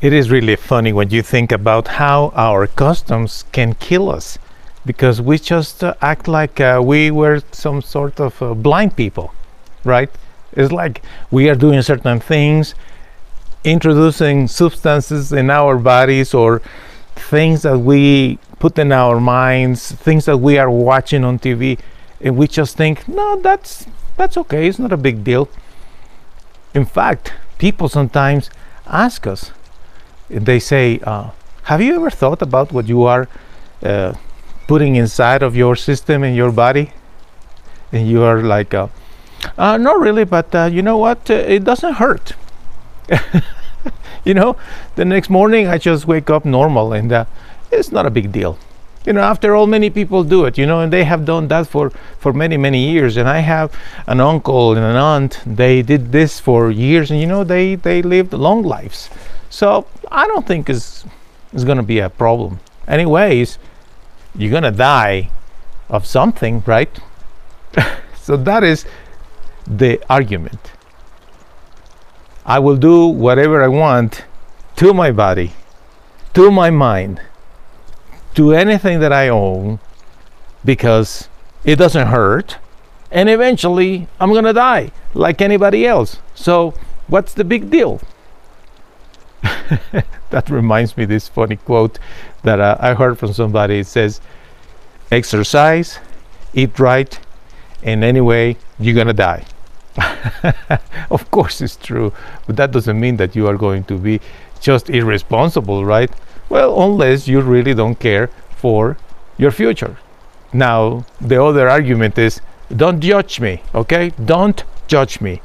It is really funny when you think about how our customs can kill us because we just uh, act like uh, we were some sort of uh, blind people, right? It's like we are doing certain things, introducing substances in our bodies or things that we put in our minds, things that we are watching on TV, and we just think, no, that's that's okay. It's not a big deal. In fact, people sometimes ask us, they say, uh, Have you ever thought about what you are uh, putting inside of your system in your body? And you are like, uh, uh Not really, but uh, you know what? Uh, it doesn't hurt. you know, the next morning I just wake up normal and it's not a big deal. You know, after all, many people do it, you know, and they have done that for, for many, many years. And I have an uncle and an aunt, they did this for years, and you know, they, they lived long lives. So I don't think it's, it's going to be a problem. Anyways, you're going to die of something, right? so that is the argument. I will do whatever I want to my body, to my mind, to anything that I own because it doesn't hurt. And eventually I'm going to die like anybody else. So, what's the big deal? that reminds me this funny quote that uh, I heard from somebody. It says, "Exercise, eat right, and anyway, you're gonna die." of course, it's true, but that doesn't mean that you are going to be just irresponsible, right? Well, unless you really don't care for your future. Now, the other argument is, don't judge me, okay? Don't judge me.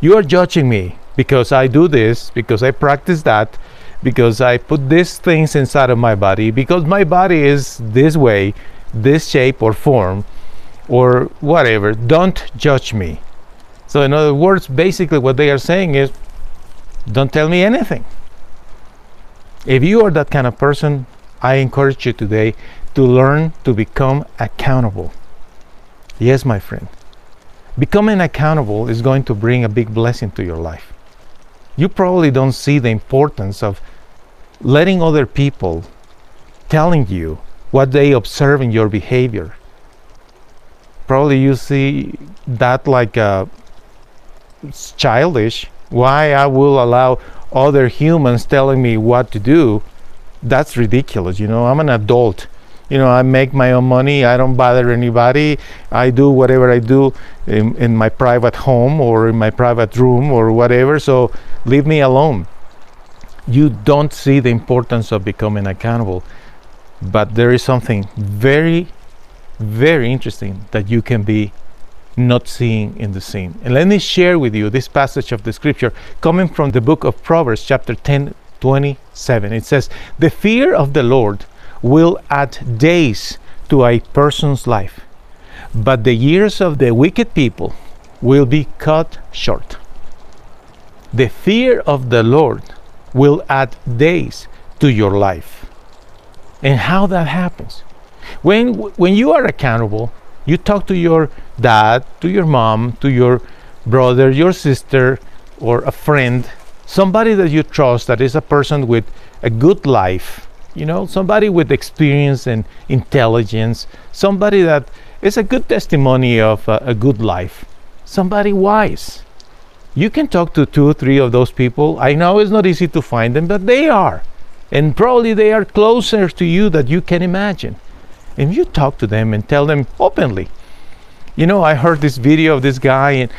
You are judging me because I do this, because I practice that, because I put these things inside of my body, because my body is this way, this shape or form, or whatever. Don't judge me. So, in other words, basically what they are saying is don't tell me anything. If you are that kind of person, I encourage you today to learn to become accountable. Yes, my friend. Becoming accountable is going to bring a big blessing to your life you probably don't see the importance of letting other people telling you what they observe in your behavior. Probably you see that like uh, childish. Why I will allow other humans telling me what to do? That's ridiculous. You know, I'm an adult you know i make my own money i don't bother anybody i do whatever i do in, in my private home or in my private room or whatever so leave me alone. You don't see the importance of becoming accountable but there is something very very interesting that you can be not seeing in the scene. And let me share with you this passage of the scripture coming from the book of proverbs chapter 10 27 it says the fear of the lord will add days to a person's life, but the years of the wicked people will be cut short. The fear of the Lord will add days to your life. And how that happens? When when you are accountable, you talk to your dad, to your mom, to your brother, your sister, or a friend, somebody that you trust that is a person with a good life you know, somebody with experience and intelligence, somebody that is a good testimony of a, a good life, somebody wise. You can talk to two or three of those people. I know it's not easy to find them, but they are. And probably they are closer to you than you can imagine. And you talk to them and tell them openly. You know, I heard this video of this guy and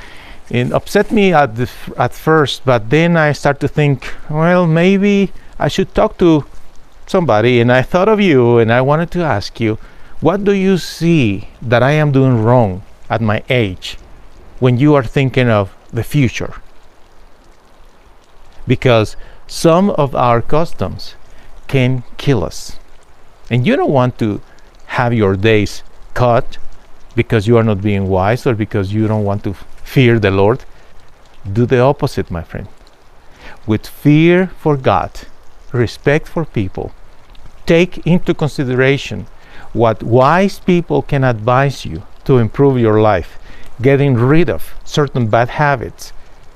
it upset me at the, at first, but then I start to think, well, maybe I should talk to somebody and I thought of you and I wanted to ask you, What do you see that I am doing wrong at my age when you are thinking of the future? Because some of our customs can kill us. And you don't want to have your days cut because you are not being wise or because you don't want to fear the Lord. Do the opposite, my friend. With fear for God, respect for people, take into consideration what wise people can advise you to improve your life, getting rid of certain bad habits,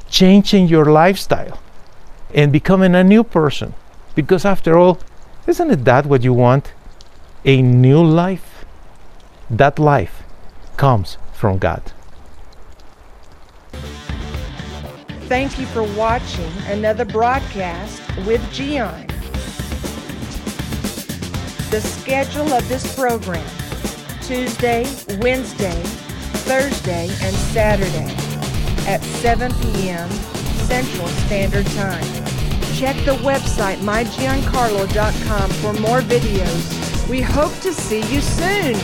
changing your lifestyle, and becoming a new person. Because after all, isn't it that what you want? A new life? That life comes from God. Thank you for watching another broadcast with Gian. The schedule of this program Tuesday, Wednesday, Thursday, and Saturday at 7 p.m. Central Standard Time. Check the website mygiancarlo.com for more videos. We hope to see you soon.